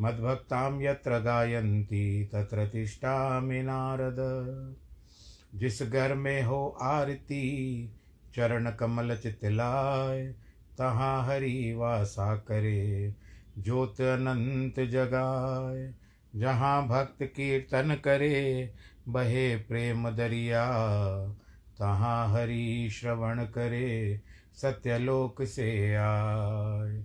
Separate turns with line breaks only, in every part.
मद्भक्तां यत्र गायन्ति, तत्र तिष्ठामि नारद। जिस घर में हो आरती, चरण कमल चितलाय, तहाँ हरि वासा करे, ज्योत अनंत जगाए जहाँ भक्त कीर्तन करे, बहे प्रेम दरिया। तहाँ हरि श्रवण करे, सत्यलोक से आए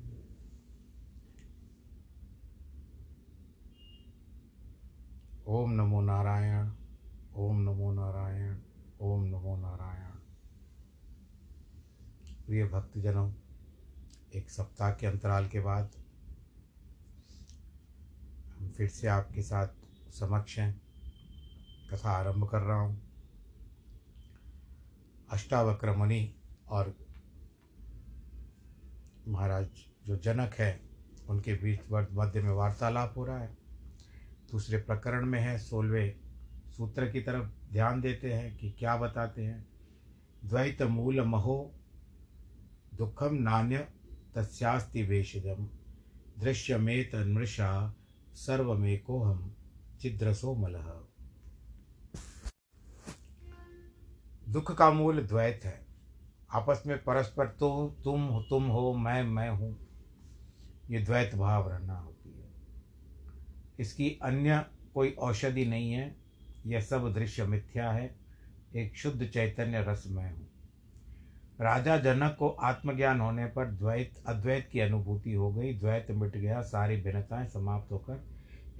ओम नमो नारायण, ओम नमो नारायण, ओम नमो नारायण। प्रिय भक्तजनों, एक सप्ताह के अंतराल के बाद हम फिर से आपके साथ समक्ष हैं, कथा आरंभ कर रहा हूँ। अष्टावक्र मुनि और महाराज जो जनक है, उनके बीच मध्य में वार्तालाप हो रहा है। दूसरे प्रकरण में है सोलवे सूत्र की तरफ़ ध्यान देते हैं कि क्या बताते हैं। द्वैत मूल महो दुखम नान्य तस्यास्ति वेशजम दृश्यमेत मृषा सर्वमेकोहम चिद्रसो मलह दुख का मूल द्वैत है। आपस में परस्पर तो तुम तुम हो, मैं मैं हूँ। ये द्वैत भाव रहना है इसकी अन्य कोई औषधि नहीं है, यह सब दृश्य मिथ्या है, एक शुद्ध चैतन्य रस मैं हूँ। राजा जनक को आत्मज्ञान होने पर द्वैत, अद्वैत की अनुभूति हो गई, द्वैत मिट गया, सारी भिन्नताएँ समाप्त होकर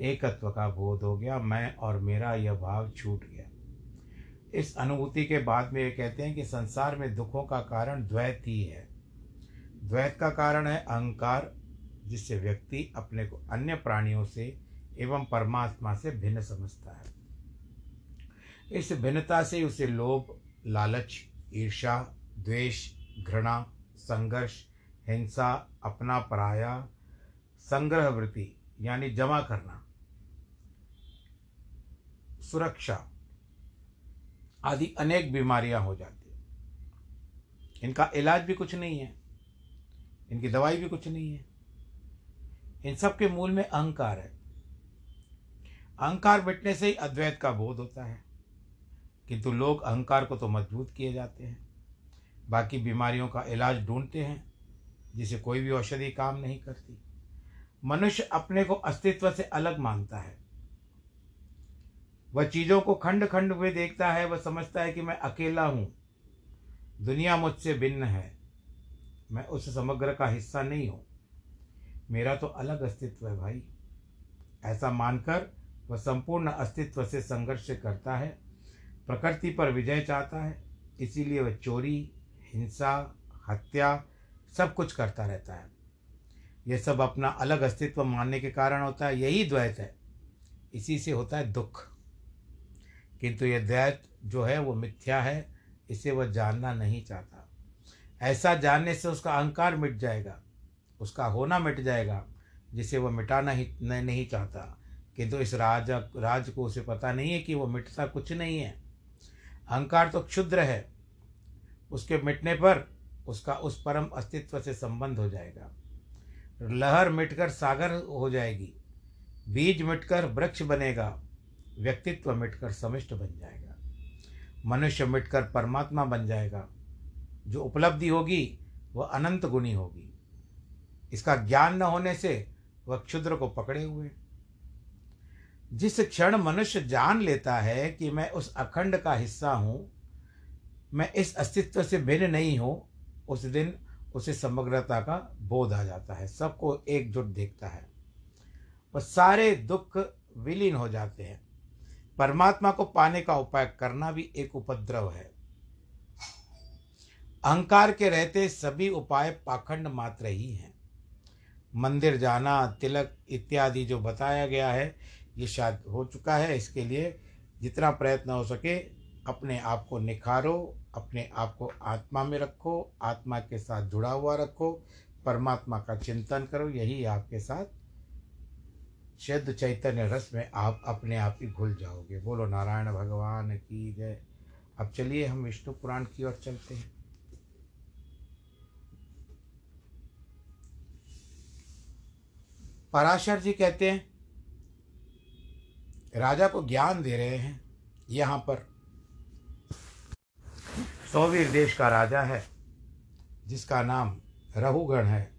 एकत्व का बोध हो गया, मैं और मेरा यह भाव छूट गया। इस अनुभूति के बाद में ये कहते हैं कि संसार में दुखों का कारण द्वैत ही है। द्वैत का कारण है अहंकार, जिससे व्यक्ति अपने को अन्य प्राणियों से एवं परमात्मा से भिन्न समझता है। इस भिन्नता से उसे लोभ, लालच ईर्षा द्वेष, घृणा, संघर्ष, हिंसा अपना पराया संग्रह वृत्ति यानी जमा करना, सुरक्षा आदि अनेक बीमारियाँ हो जाती हैं। इनका इलाज भी कुछ नहीं है, इनकी दवाई भी कुछ नहीं है। इन सब के मूल में अहंकार है। अहंकार मिटने से ही अद्वैत का बोध होता है। किंतु लोग अहंकार को तो मज़बूत किए जाते हैं। बाकी बीमारियों का इलाज ढूंढते हैं, जिसे कोई भी औषधि काम नहीं करती। मनुष्य अपने को अस्तित्व से अलग मानता है। वह चीज़ों को खंड खंड में देखता है, वह समझता है कि मैं अकेला हूँ। दुनिया मुझसे भिन्न है। मैं उस समग्र का हिस्सा नहीं हूँ। मेरा तो अलग अस्तित्व है भाई। ऐसा मानकर वह संपूर्ण अस्तित्व से संघर्ष करता है, प्रकृति पर विजय चाहता है, इसीलिए वह चोरी, हिंसा, हत्या सब कुछ करता रहता है। यह सब अपना अलग अस्तित्व मानने के कारण होता है, यही द्वैत है। इसी से होता है दुख। किंतु यह द्वैत जो है, वो मिथ्या है, इसे वह जानना नहीं चाहता। ऐसा जानने से उसका अहंकार मिट जाएगा, उसका होना मिट जाएगा, जिसे वह मिटाना ही नहीं चाहता। किंतु इस राज राज को उसे पता नहीं है कि वो मिटता कुछ नहीं है। अहंकार तो क्षुद्र है। उसके मिटने पर उसका उस परम अस्तित्व से संबंध हो जाएगा। लहर मिटकर सागर हो जाएगी। बीज मिटकर वृक्ष बनेगा। व्यक्तित्व मिटकर समिष्ट बन जाएगा। मनुष्य मिटकर परमात्मा बन जाएगा। जो उपलब्धि होगी, वह अनंत गुणी होगी। इसका ज्ञान न होने से वह क्षुद्र को पकड़े हुए जिस क्षण मनुष्य जान लेता है कि मैं उस अखंड का हिस्सा हूँ, मैं इस अस्तित्व से भिन्न नहीं हूँ, उस दिन उसे समग्रता का बोध आ जाता है। सबको एकजुट देखता है। वह सारे दुख विलीन हो जाते हैं। परमात्मा को पाने का उपाय करना भी एक उपद्रव है। अहंकार के रहते सभी उपाय पाखंड मात्र ही हैं। मंदिर जाना, तिलक इत्यादि जो बताया गया है ये शायद हो चुका है, इसके लिए जितना प्रयत्न हो सके अपने आप को निखारो, अपने आप को आत्मा में रखो, आत्मा के साथ जुड़ा हुआ रखो, परमात्मा का चिंतन करो, यही आपके साथ शुद्ध चैतन्य रस में आप अपने आप ही घुल जाओगे। बोलो, नारायण भगवान की जय। अब चलिए हम विष्णु पुराण की ओर चलते हैं। पराशर जी कहते हैं राजा को ज्ञान दे रहे हैं यहाँ पर। सौवीर देश का राजा है जिसका नाम रहुगण है।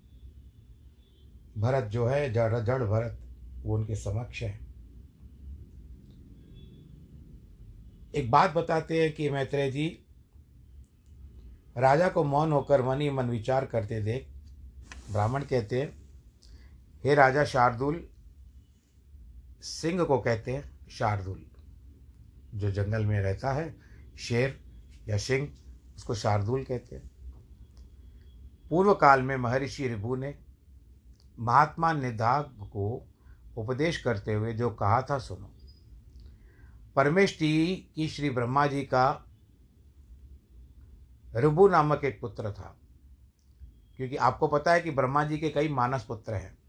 भरत जो है जड़ जड़ भरत वो उनके समक्ष है। एक बात बताते हैं कि मैत्रेय जी राजा को मौन होकर मन ही मन विचार करते देख ब्राह्मण कहते हैं हे राजा शार्दुल सिंह को कहते हैं शार्दुल, जो जंगल में रहता है, शेर या सिंह, उसको शार्दुल कहते हैं। पूर्व काल में महर्षि रिभु ने महात्मा निदाग को उपदेश करते हुए जो कहा था, सुनो। परमेष्टि की श्री ब्रह्मा जी का ऋभु नामक एक पुत्र था, क्योंकि आपको पता है कि ब्रह्मा जी के कई मानस पुत्र हैं।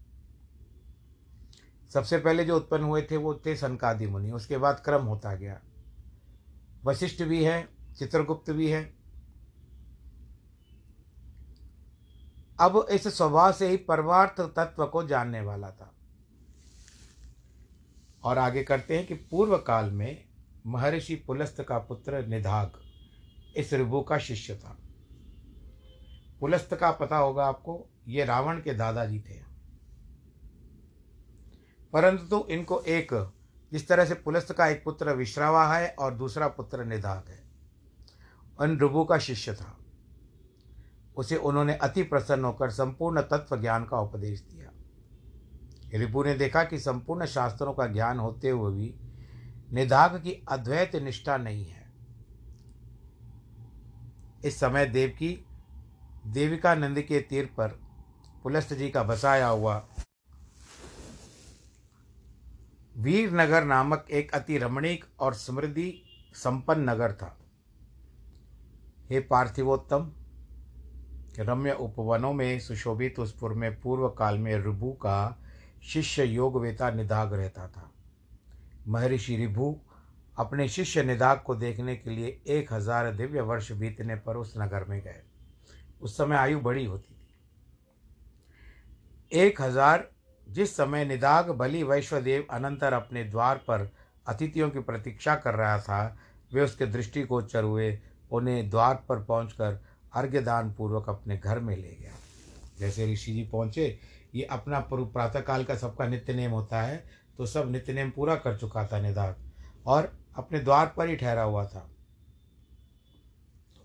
सबसे पहले जो उत्पन्न हुए थे वो थे सनकादि मुनि। उसके बाद क्रम होता गया। वशिष्ठ भी है, चित्रगुप्त भी है। अब इस स्वभाव से ही परमार्थ तत्व को जानने वाला था। और आगे करते हैं कि पूर्व काल में महर्षि पुलस्त का पुत्र निधाग, इस ऋभु का शिष्य था। पुलस्त का पता होगा आपको, ये रावण के दादाजी थे। परंतु इनको एक, जिस तरह से पुलस्त का एक पुत्र विश्रावा है और दूसरा पुत्र निधाग है। ऋभु का शिष्य था। उसे उन्होंने अति प्रसन्न होकर संपूर्ण तत्व ज्ञान का उपदेश दिया। रिपु ने देखा कि संपूर्ण शास्त्रों का ज्ञान होते हुए भी निधाग की अद्वैत निष्ठा नहीं है। इस समय देव की देविका नंद के तीर पर पुलस्त जी का बसाया हुआ वीरनगर नामक एक अति रमणीक और समृद्धि संपन्न नगर था। हे पार्थिवोत्तम रम्य उपवनों में सुशोभित उस पुर में पूर्व काल में ऋभु का शिष्य योगवेता निदाग रहता था। महर्षि ऋभु अपने शिष्य निदाग को देखने के लिए एक हज़ार दिव्य वर्ष बीतने पर उस नगर में गए। उस समय आयु बड़ी होती थी। एक हज़ार जिस समय निदाग बलि वैश्वदेव अनंतर अपने द्वार पर अतिथियों की प्रतीक्षा कर रहा था, वे उसके दृष्टिगोचर हुए, उन्हें द्वार पर पहुंचकर अर्घ्यदान पूर्वक अपने घर में ले गया। जैसे ऋषि जी पहुँचे, ये अपना प्रातःकाल का सबका नित्य नेम होता है तो सब नित्य नेम पूरा कर चुका था निदान और अपने द्वार पर ही ठहरा हुआ था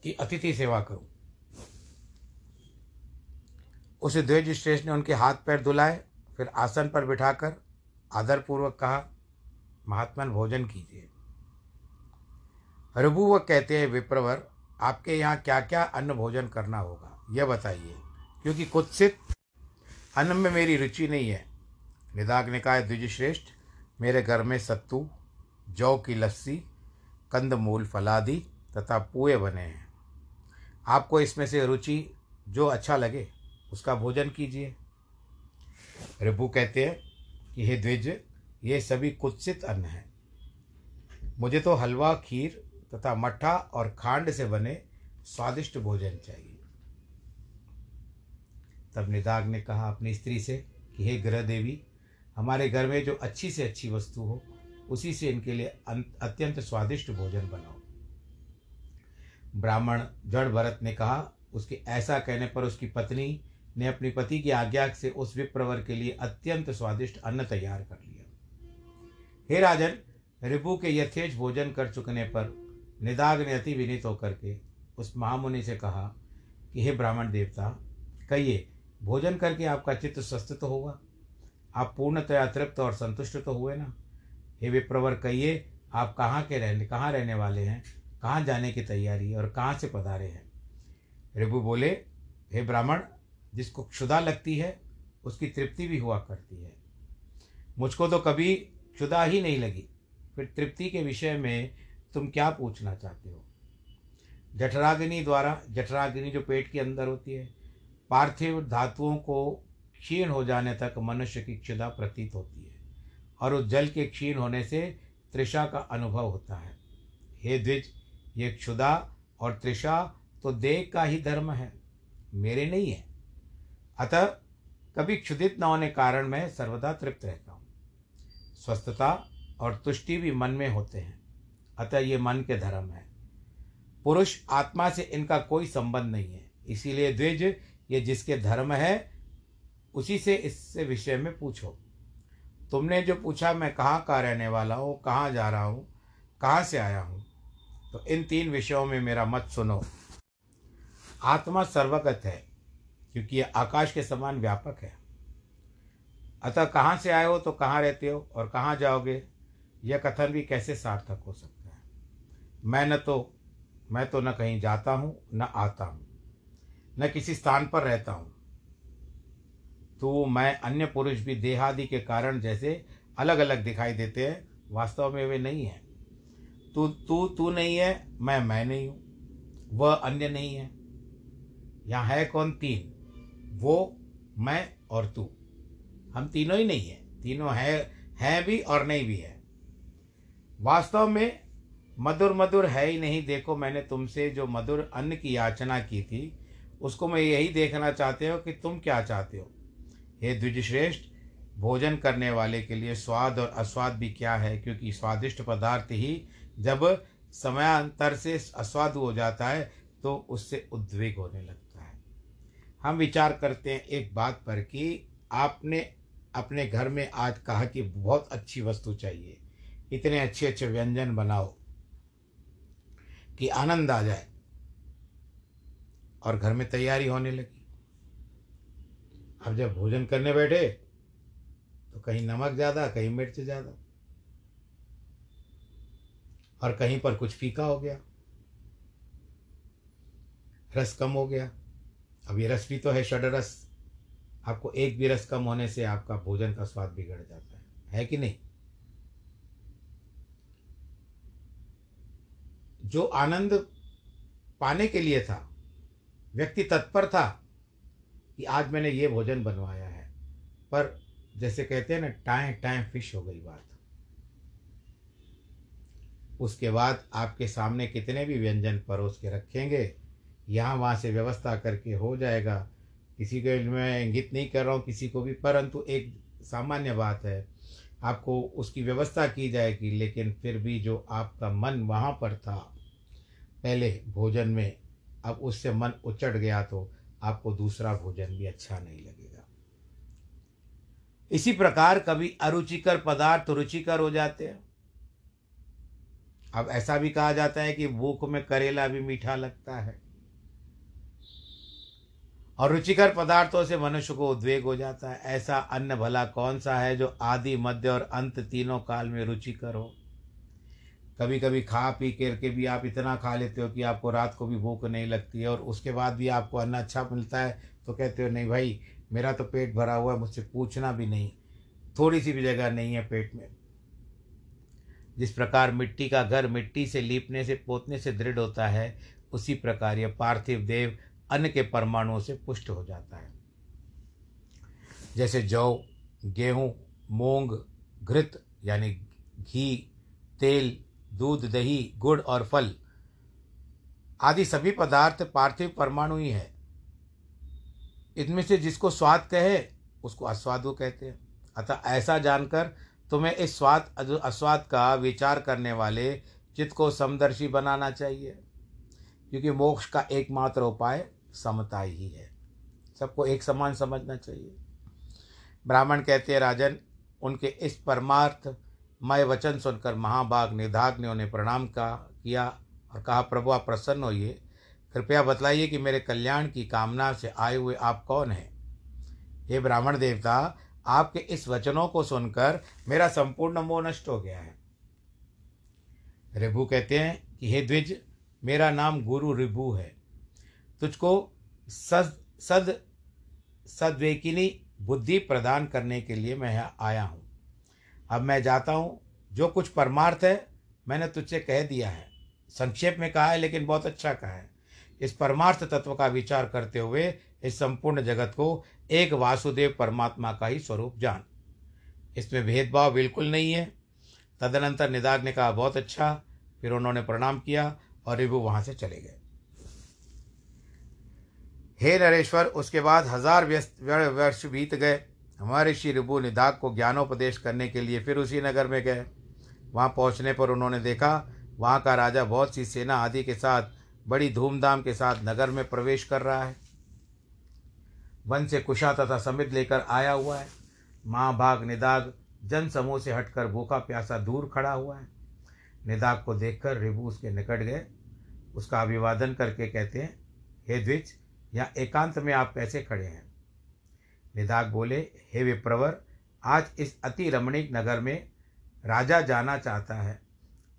कि अतिथि सेवा करूँ। उसे द्विज श्रेष्ठ ने उनके हाथ पैर धुलाए फिर आसन पर बिठाकर आदरपूर्वक कहा, महात्मन, भोजन कीजिए। रघु कहते हैं, विप्रवर, आपके यहाँ क्या क्या अन्न भोजन करना होगा? यह बताइए, क्योंकि कुत्सित अन्न में मेरी रुचि नहीं है। निदाग ने कहा, द्विजश्रेष्ठ, मेरे घर में सत्तू, जौ की लस्सी कंदमूल फलादि तथा पुए बने हैं। आपको इसमें से रुचि जो अच्छा लगे, उसका भोजन कीजिए। रिभु कहते हैं कि, हे द्विज, ये सभी कुत्सित अन्न हैं। मुझे तो हलवा, खीर तथा मट्ठा और खांड से बने स्वादिष्ट भोजन चाहिए। तब निदाग ने कहा अपनी स्त्री से कि, हे ग्रह देवी, हमारे घर में जो अच्छी से अच्छी वस्तु हो, उसी से इनके लिए अत्यंत स्वादिष्ट भोजन बनाओ। ब्राह्मण जड़ भरत ने कहा, उसके ऐसा कहने पर उसकी पत्नी ने अपनी पति की आज्ञा से उस विप्रवर के लिए अत्यंत स्वादिष्ट अन्न तैयार कर लिया। हे राजन रिभु के यथेच भोजन कर चुकने पर निदाग ने अति विनीत होकर के उस महामुनि से कहा कि, हे ब्राह्मण देवता, कहिए, भोजन करके आपका चित्त स्वस्थ तो होगा? आप पूर्णतया तृप्त और संतुष्ट तो हुए ना? हे विप्रवर, कहिए, आप कहाँ के रहने, कहाँ रहने वाले हैं, कहाँ जाने की तैयारी और कहाँ से पधारे हैं? रिभु बोले, हे ब्राह्मण जिसको क्षुदा लगती है, उसकी तृप्ति भी हुआ करती है। मुझको तो कभी क्षुदा ही नहीं लगी। फिर तृप्ति के विषय में तुम क्या पूछना चाहते हो? जठराग्नि द्वारा, जठराग्नि जो पेट के अंदर होती है, पार्थिव धातुओं को क्षीण हो जाने तक मनुष्य की क्षुदा प्रतीत होती है और उस जल के क्षीण होने से त्रिषा का अनुभव होता है। हे द्विज, ये क्षुदा और त्रिषा तो देह का ही धर्म है, मेरे नहीं है। अतः कभी क्षुदित न होने कारण मैं सर्वदा तृप्त रहता हूँ। स्वस्थता और तुष्टि भी मन में होते हैं, अतः ये मन के धर्म है। पुरुष आत्मा से इनका कोई संबंध नहीं है, इसीलिए द्विज ये जिसके धर्म है, उसी से इससे विषय में पूछो। तुमने जो पूछा, मैं कहाँ का रहने वाला हूँ, कहाँ जा रहा हूँ, कहाँ से आया हूँ तो इन तीन विषयों में मेरा मत सुनो। आत्मा सर्वगत है क्योंकि यह आकाश के समान व्यापक है। अतः कहाँ से आए हो तो कहाँ रहते हो और कहाँ जाओगे? यह कथन भी कैसे सार्थक हो सकता है? मैं न तो मैं तो न कहीं जाता हूँ, न आता हूँ, न किसी स्थान पर रहता हूँ। तो मैं अन्य पुरुष भी देहादि के कारण जैसे अलग अलग दिखाई देते हैं, वास्तव में वे नहीं हैं। तू तू तू नहीं है, मैं मैं नहीं हूँ, वह अन्य नहीं है। यहाँ है कौन? तीन। वो, मैं और तू। हम तीनों ही नहीं है। तीनों है, हैं भी और नहीं भी है। वास्तव में मधुर मधुर है ही नहीं, देखो मैंने तुमसे जो मधुर अन्न की याचना की थी, उसको मैं यही देखना चाहते हो कि तुम क्या चाहते हो। हे द्विजश्रेष्ठ, भोजन करने वाले के लिए स्वाद और अस्वाद भी क्या है? क्योंकि स्वादिष्ट पदार्थ ही जब समयांतर से अस्वाद हो जाता है तो उससे उद्वेग होने लगता है। हम विचार करते हैं एक बात पर कि आपने अपने घर में आज कहा कि बहुत अच्छी वस्तु चाहिए। इतने अच्छे अच्छे व्यंजन बनाओ कि आनंद आ जाए। और घर में तैयारी होने लगी। अब जब भोजन करने बैठे तो कहीं नमक ज़्यादा, कहीं मिर्च ज़्यादा। और कहीं पर कुछ फीका हो गया। रस कम हो गया। ये रस भी तो है षड रस आपको एक भी रस कम होने से आपका भोजन का स्वाद बिगड़ जाता है। है कि नहीं? जो आनंद पाने के लिए था, व्यक्ति तत्पर था कि आज मैंने ये भोजन बनवाया है। पर जैसे कहते हैं ना टाइम टाइम फ़िश हो गई बात। उसके बाद आपके सामने कितने भी व्यंजन परोस के रखेंगे यहाँ वहाँ से व्यवस्था करके हो जाएगा। किसी को मैं इंगित नहीं कर रहा हूँ किसी को भी, परंतु एक सामान्य बात है, आपको उसकी व्यवस्था की जाएगी, लेकिन फिर भी जो आपका मन वहाँ पर था, पहले भोजन में, अब उससे मन उचट गया तो आपको दूसरा भोजन भी अच्छा नहीं लगेगा। इसी प्रकार कभी अरुचिकर पदार्थ रुचिकर हो जाते हैं। अब ऐसा भी कहा जाता है कि भूख में करेला भी मीठा लगता है। और रुचिकर पदार्थों से मनुष्य को उद्वेग हो जाता है। ऐसा अन्न भला कौन सा है जो आदि, मध्य और अंत तीनों काल में रुचिकर हो? कभी कभी खा पी करके भी आप इतना खा लेते हो कि आपको रात को भी भूख नहीं लगती है और उसके बाद भी आपको अन्न अच्छा मिलता है तो कहते हो, नहीं भाई, मेरा तो पेट भरा हुआ है, मुझसे पूछना भी नहीं। थोड़ी सी भी जगह नहीं है पेट में। जिस प्रकार मिट्टी का घर मिट्टी से लीपने से, पोतने से दृढ़ होता है, उसी प्रकार यह पार्थिव देव अन्न के परमाणुओं से पुष्ट हो जाता है। जैसे जौ, गेहूँ, मूंग, घृत, यानी घी, तेल, दूध, दही, गुड़ और फल आदि सभी पदार्थ पार्थिव परमाणु ही है। इनमें से जिसको स्वाद कहे, उसको अस्वादु कहते हैं। अतः ऐसा जानकर तुम्हें इस स्वाद अस्वाद का विचार करने वाले चित्त को समदर्शी बनाना चाहिए, क्योंकि मोक्ष का एकमात्र उपाय समता ही है। सबको एक समान समझना चाहिए। ब्राह्मण कहते हैं, राजन, उनके इस परमार्थ, मय वचन सुनकर महाभाग निधाग ने उन्हें प्रणाम का, किया और कहा, प्रभु, आप प्रसन्न होइए। कृपया बतलाइए कि मेरे कल्याण की कामना से आए हुए आप कौन हैं? हे ब्राह्मण देवता, आपके इस वचनों को सुनकर मेरा संपूर्ण मोह नष्ट हो गया है। रिभु कहते हैं कि, हे द्विज, मेरा नाम गुरु रिभु है। तुझको सद सद, सद्वेकिनी बुद्धि प्रदान करने के लिए मैं आया हूँ। अब मैं जाता हूँ, जो कुछ परमार्थ है, मैंने तुझसे कह दिया है। संक्षेप में कहा है, लेकिन बहुत अच्छा कहा है। इस परमार्थ तत्व का विचार करते हुए इस संपूर्ण जगत को एक वासुदेव परमात्मा का ही स्वरूप जान। इसमें भेदभाव बिल्कुल नहीं है। तदनंतर निदाग ने कहा बहुत अच्छा फिर उन्होंने प्रणाम किया और रिभु वहाँ से चले गए। हे नरेश्वर, उसके बाद हज़ार वर्ष बीत गए। हमारे श्री रिभु निदाग को ज्ञानोपदेश करने के लिए फिर उसी नगर में गए। वहाँ पहुँचने पर उन्होंने देखा, वहाँ का राजा बहुत सी सेना आदि के साथ, बड़ी धूमधाम के साथ नगर में प्रवेश कर रहा है। वन से कुशा तथा समित लेकर आया हुआ है। महाभाग निदाग जन समूह से हटकर भूखा प्यासा दूर खड़ा हुआ है। निदाग को देखकर रिभु उसके निकट गए। उसका अभिवादन करके कहते हैं, हे द्विज यहाँ एकांत में आप कैसे खड़े हैं? निदाग बोले, हे विप्रवर, आज इस अति रमणीक नगर में राजा जाना चाहता है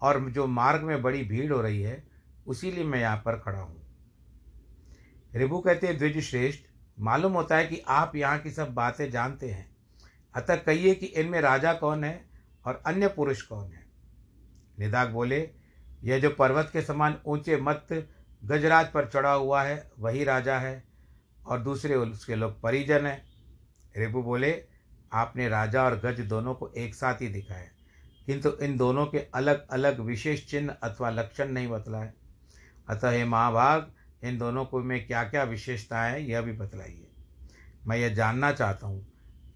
और जो मार्ग में बड़ी भीड़ हो रही है उसी लिए मैं यहाँ पर खड़ा हूँ। रिभु कहते हैं द्विज श्रेष्ठ मालूम होता है कि आप यहाँ की सब बातें जानते हैं। अतः कहिए कि इनमें राजा कौन है और अन्य पुरुष कौन है? निदाग बोले, यह जो पर्वत के समान ऊँचे मत गजराज पर चढ़ा हुआ है, वही राजा है और दूसरे उसके लोग परिजन हैं। रेबू बोले, आपने राजा और गज दोनों को एक साथ ही दिखाया किंतु इन दोनों के अलग अलग विशेष चिन्ह अथवा लक्षण नहीं बतलाए। अतः हे महाभाग, इन दोनों को में क्या क्या विशेषताएँ हैं, यह भी बतलाइए। मैं यह जानना चाहता हूँ,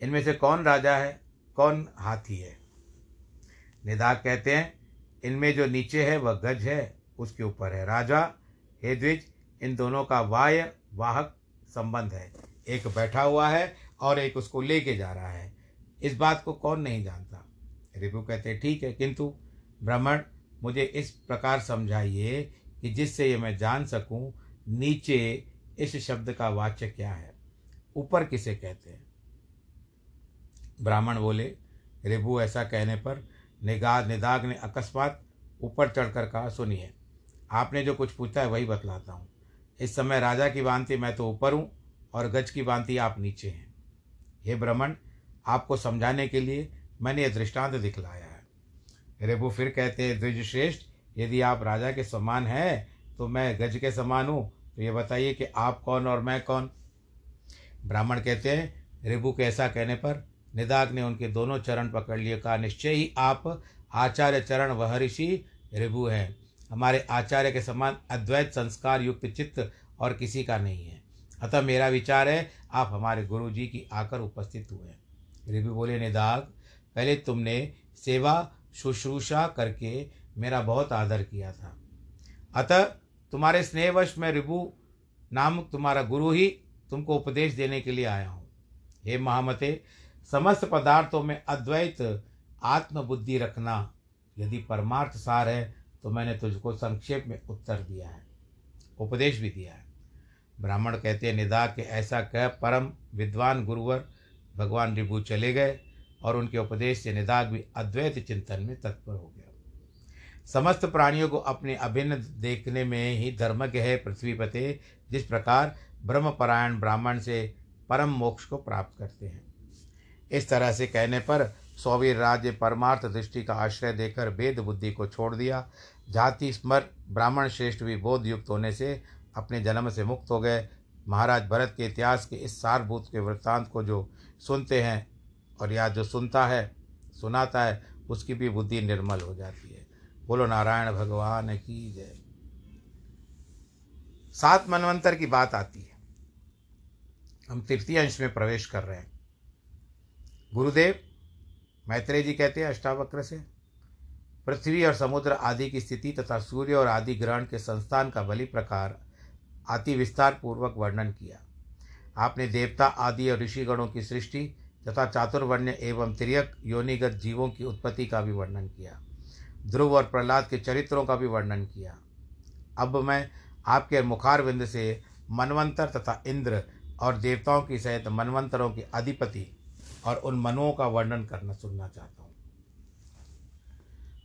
इनमें से कौन राजा है, कौन हाथी है? निदाग कहते हैं, इनमें जो नीचे है वह गज है, उसके ऊपर है राजा हे द्विज, इन दोनों का वाय वाहक संबंध है। एक बैठा हुआ है और एक उसको लेके जा रहा है। इस बात को कौन नहीं जानता? रिभु कहते, ठीक है, किंतु ब्राह्मण, मुझे इस प्रकार समझाइए कि जिससे ये मैं जान सकूँ, नीचे इस शब्द का वाच्य क्या है? ऊपर किसे कहते हैं? ब्राह्मण बोले रिभु ऐसा कहने पर निगाह, निदाग ने अकस्मात ऊपर चढ़कर कहा, सुनिए आपने जो कुछ पूछा है वही बतलाता हूँ। इस समय राजा की भांति मैं तो ऊपर हूँ और गज की भांति आप नीचे हैं। हे ब्राह्मण, आपको समझाने के लिए मैंने यह दृष्टांत दिखलाया है। रेबू फिर कहते हैं द्विज श्रेष्ठ यदि आप राजा के समान हैं तो मैं गज के समान हूँ। तो ये बताइए कि आप कौन और मैं कौन? ब्राह्मण कहते हैं रिभु के ऐसा कहने पर निदाग ने उनके दोनों चरण पकड़ लिए, कहा, निश्चय ही आप आचार्य चरण वह ऋषि रिभु हैं। हमारे आचार्य के समान अद्वैत संस्कार युक्त चित्त और किसी का नहीं है। अतः मेरा विचार है, आप हमारे गुरु जी की आकर उपस्थित हुए रिभु बोले, निदाग, पहले तुमने सेवा, शुश्रूषा करके मेरा बहुत आदर किया था। अतः तुम्हारे स्नेहवश मैं रिभु नामक तुम्हारा गुरु ही तुमको उपदेश देने के लिए आया हूँ। हे महामते, समस्त पदार्थों में अद्वैत आत्मबुद्धि रखना यदि परमार्थ सार है तो मैंने तुझको संक्षेप में उत्तर दिया है, उपदेश भी दिया है। ब्राह्मण कहते हैं निदा के ऐसा कह, परम विद्वान गुरुवर, भगवान रिभु चले गए और उनके उपदेश से निदाग भी अद्वैत चिंतन में तत्पर हो गया। समस्त प्राणियों को अपने अभिन्न देखने में ही धर्मज्ञ है पृथ्वीपते, जिस प्रकार ब्रह्मपरायण ब्राह्मण से परम मोक्ष को प्राप्त करते हैं। इस तरह से कहने पर सौवीर राज्य परमार्थ दृष्टि का आश्रय देकर वेद बुद्धि को छोड़ दिया। जाति, स्मर, ब्राह्मण, श्रेष्ठ भी बोध युक्त होने से अपने जन्म से मुक्त हो गए। महाराज भरत के इतिहास के इस सारभूत के वृत्तांत को जो सुनते हैं और या जो सुनता है, सुनाता है, उसकी भी बुद्धि निर्मल हो जाती है। बोलो, नारायण भगवान की जय। सात मनवंतर की बात आती है। हम तृतीय अंश में प्रवेश कर रहे हैं। गुरुदेव, मैत्रेय जी कहते हैं अष्टावक्र से पृथ्वी और समुद्र आदि की स्थिति तथा सूर्य और आदि ग्रहण के संस्थान का बलि प्रकार अति विस्तार पूर्वक वर्णन किया। आपने देवता, आदि और ऋषिगणों की सृष्टि तथा चातुर्वर्ण्य एवं त्रियक योनिगत जीवों की उत्पत्ति का भी वर्णन किया। ध्रुव और प्रहलाद के चरित्रों का भी वर्णन किया। अब मैं आपके मुखारविंद से मनवंतर तथा इंद्र और देवताओं की सहित मनवंतरों के अधिपति और उन मनुओं का वर्णन करना सुनना चाहता हूँ।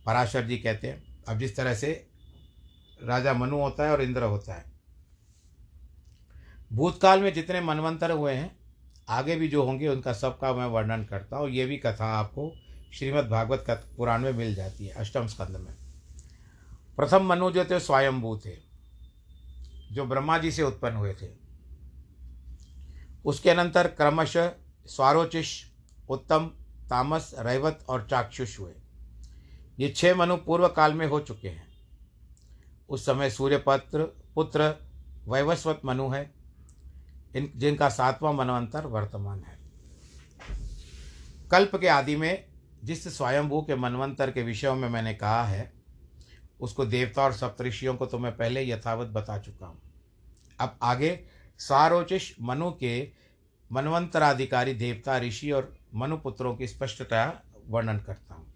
पराशर जी कहते हैं, अब जिस तरह से राजा मनु होता है और इंद्र होता है। भूतकाल में जितने मनवंतर हुए हैं, आगे भी जो होंगे उनका सबका मैं वर्णन करता हूँ। ये भी कथा आपको श्रीमद् भागवत पुराण में मिल जाती है, अष्टम स्कंद में। प्रथम मनु जो थे, स्वयंभू थे, जो ब्रह्मा जी से उत्पन्न हुए थे। उसके अनंतर क्रमशः स्वारोचिश उत्तम, तामस, रैवत और चाक्षुष हुए। ये छह मनु पूर्व काल में हो चुके हैं। उस समय सूर्यपत्र, पुत्र, वैवस्वत मनु है। इन, जिनका सातवां मनवंतर वर्तमान है। कल्प के आदि में जिस स्वयंभू के मनवंतर के विषयों में मैंने कहा है, उसको देवता और सप्तऋषियों को तो मैं पहले यथावत बता चुका हूँ। अब आगे सारोचिश मनु के मनवंतराधिकारी देवता, ऋषि और मनुपुत्रों की स्पष्टता वर्णन करता हूँ।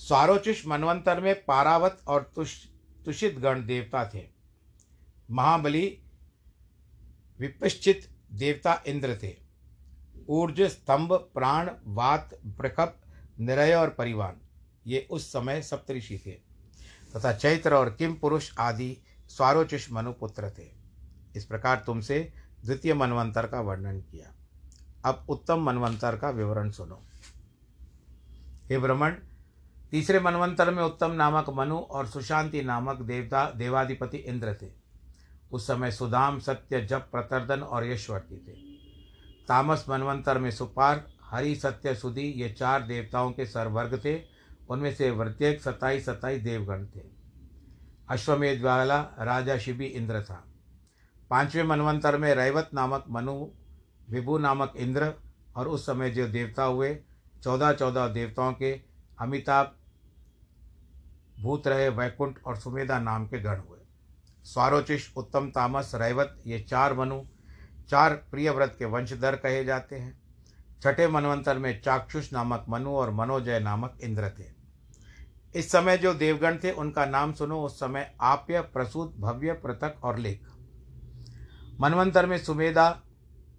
स्वारोचिश मनवंतर में पारावत और तुष, तुषित गण देवता थे। महाबली विपश्चित देवता इंद्र थे। ऊर्ज, स्तंभ, प्राण, वात प्रकप निरय और परिवान ये उस समय सप्तऋषि थे। तथा चैत्र और किम पुरुष आदि स्वारोचिष मनुपुत्र थे। इस प्रकार तुमसे द्वितीय मनवंतर का वर्णन किया। अब उत्तम मनवंतर का विवरण सुनो। हे ब्रह्मण तीसरे मनवंतर में उत्तम नामक मनु और सुशांति नामक देवता, देवाधिपति इंद्र थे। उस समय सुदाम, सत्य, जप, प्रतर्दन और यशवर्ती थे। तामस मनवंतर में सुपार, हरि, सत्य सुधि ये चार देवताओं के सरवर्ग थे। उनमें से प्रत्येक सत्ताईस सत्ताईस देवगण थे। अश्वमेध वाला राजा शिबी इंद्र था। पाँचवें मनवंतर में रैवत नामक मनु, विभु नामक इंद्र और उस समय जो देवता हुए चौदह चौदह देवताओं के अमिताभ भूत रहे वैकुंठ और सुमेधा नाम के गण हुए। स्वारोचिष उत्तम तामस, रैवत, ये चार मनु, चार प्रियव्रत के वंशधर कहे जाते हैं। छठे मनवंतर में चाक्षुष नामक मनु और मनोजय नामक इंद्र थे। इस समय जो देवगण थे, उनका नाम सुनो, उस समय आप्य, प्रसूत, भव्य, पृथक और लेख। मनवंतर में सुमेधा,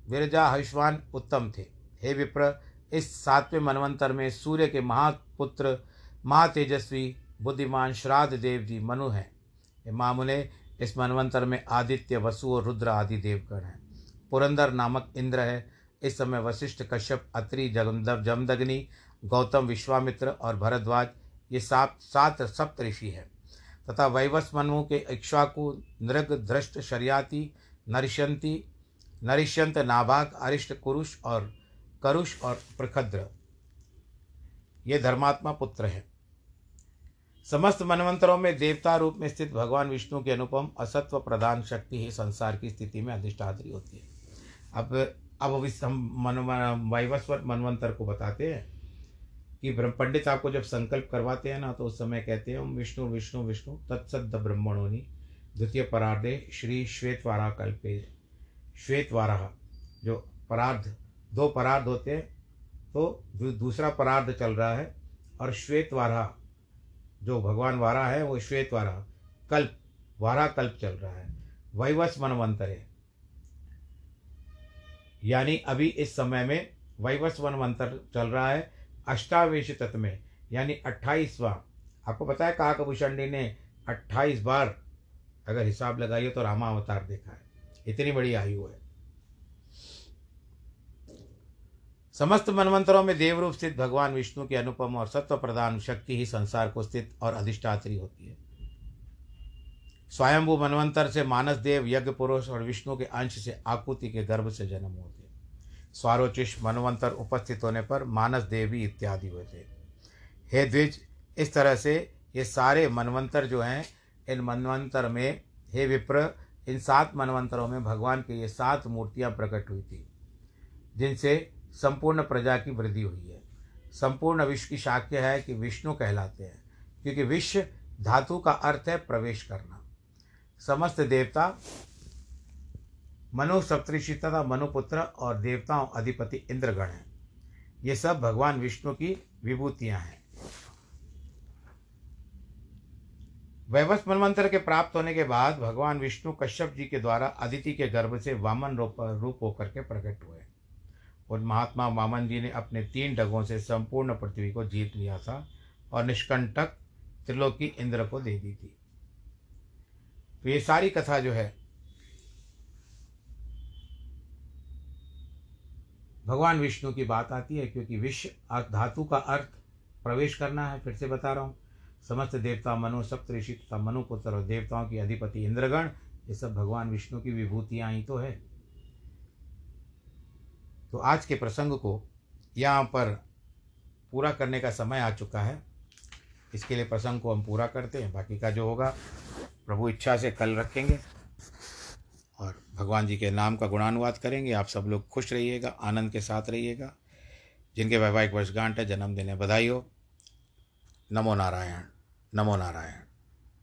विरजा, हविष्वान उत्तम थे। हे विप्र, इस सातवें मनवंतर में सूर्य के महापुत्र, महातेजस्वी बुद्धिमान श्राद्ध देव जी मनु हैं। मामुने इस मनवंतर में आदित्य, वसु और रुद्र आदि देवगण हैं। पुरंदर नामक इंद्र है। इस समय वशिष्ठ कश्यप, अत्रि जगंदव जमदग्नि, गौतम विश्वामित्र और भरद्वाज, ये सात सात सप्त ऋषि हैं। तथा वैवस मनु के इक्ष्वाकु, नृग, धृष्ट, शरियाति, नरिशंति नरिष्यंत नाभाग, अरिष्ट, कुरुष और करुष और प्रखद्र, ये धर्मात्मा पुत्र हैं। समस्त मनवंतरों में देवता रूप में स्थित भगवान विष्णु के अनुपम असत्व प्रधान शक्ति ही संसार की स्थिति में अधिष्ठात्री होती है। अब अब हम मन वैवस्वर मनवंतर को बताते हैं कि ब्रह्म, पंडित आपको जब संकल्प करवाते हैं ना तो उस समय कहते हैं हम विष्णु विष्णु विष्णु तत्सद ब्रह्मणोनी, द्वितीय परार्धे श्री श्वेतवारा कल्पे, श्वेतवारा। जो परार्ध, दो परार्ध होते हैं तो दूसरा परार्ध चल रहा है, और श्वेतवारा जो भगवान वारा है, वो श्वेत वारा। कल्प वारा कल्प चल रहा है। वैवस मनवंतर है यानी अभी इस समय में वैवस मनवंतर चल रहा है अष्टावेश तत्व में, यानी अट्ठाईसवां। आपको पता है काकभूषणी ने अट्ठाईस बार, अगर हिसाब लगाइए तो रामा अवतार देखा है। इतनी बड़ी आयु है। समस्त मनवंतरों में देवरूप स्थित भगवान विष्णु की अनुपम और सत्व प्रदान शक्ति ही संसार को स्थित और अधिष्ठात्री होती है। स्वयंभू मनवंतर से मानस देव, यज्ञ पुरुष और विष्णु के अंश से आकुति के गर्भ से जन्म होते स्वारोचिष मनवंतर उपस्थित होने पर मानस देवी इत्यादि थे हे द्विज, इस तरह से ये सारे मनवंतर जो हैं, इन मनवंतर में, हे विप्र, इन सात मनवंतरों में भगवान की ये सात मूर्तियाँ प्रकट हुई थी, जिनसे संपूर्ण प्रजा की वृद्धि हुई है। संपूर्ण विश्व की शाक्य है कि विष्णु कहलाते हैं, क्योंकि विश्व धातु का अर्थ है प्रवेश करना। समस्त देवता मनु सप्तऋषि तथा मनुपुत्र और देवताओं अधिपति इंद्रगण हैं। ये सब भगवान विष्णु की विभूतियाँ हैं। वैवस्व मनमंत्र के प्राप्त होने के बाद भगवान विष्णु कश्यप जी के द्वारा अदिति के गर्भ से वामन रूप रूप होकर के प्रकट हुए। उन महात्मा वामन जी ने अपने तीन डगों से संपूर्ण पृथ्वी को जीत लिया था और निष्कंटक त्रिलोकी इंद्र को दे दी थी। तो ये सारी कथा जो है, भगवान विष्णु की बात आती है क्योंकि विश्व धातु का अर्थ प्रवेश करना है, फिर से बता रहा हूँ। समस्त देवता मनु सप्तऋषि तथा मनुपुत्र और देवताओं की अधिपति इंद्रगण, ये सब भगवान विष्णु की विभूतियाँ ही तो है। तो आज के प्रसंग को यहाँ पर पूरा करने का समय आ चुका है। इसके लिए प्रसंग को हम पूरा करते हैं। बाकी का जो होगा, प्रभु इच्छा से कल रखेंगे और भगवान जी के नाम का गुणानुवाद करेंगे। आप सब लोग खुश रहिएगा, आनंद के साथ रहिएगा। जिनके वैवाहिक वर्षगांठ है, जन्मदिन है, बधाई हो। नमो नारायण नमो नारायण।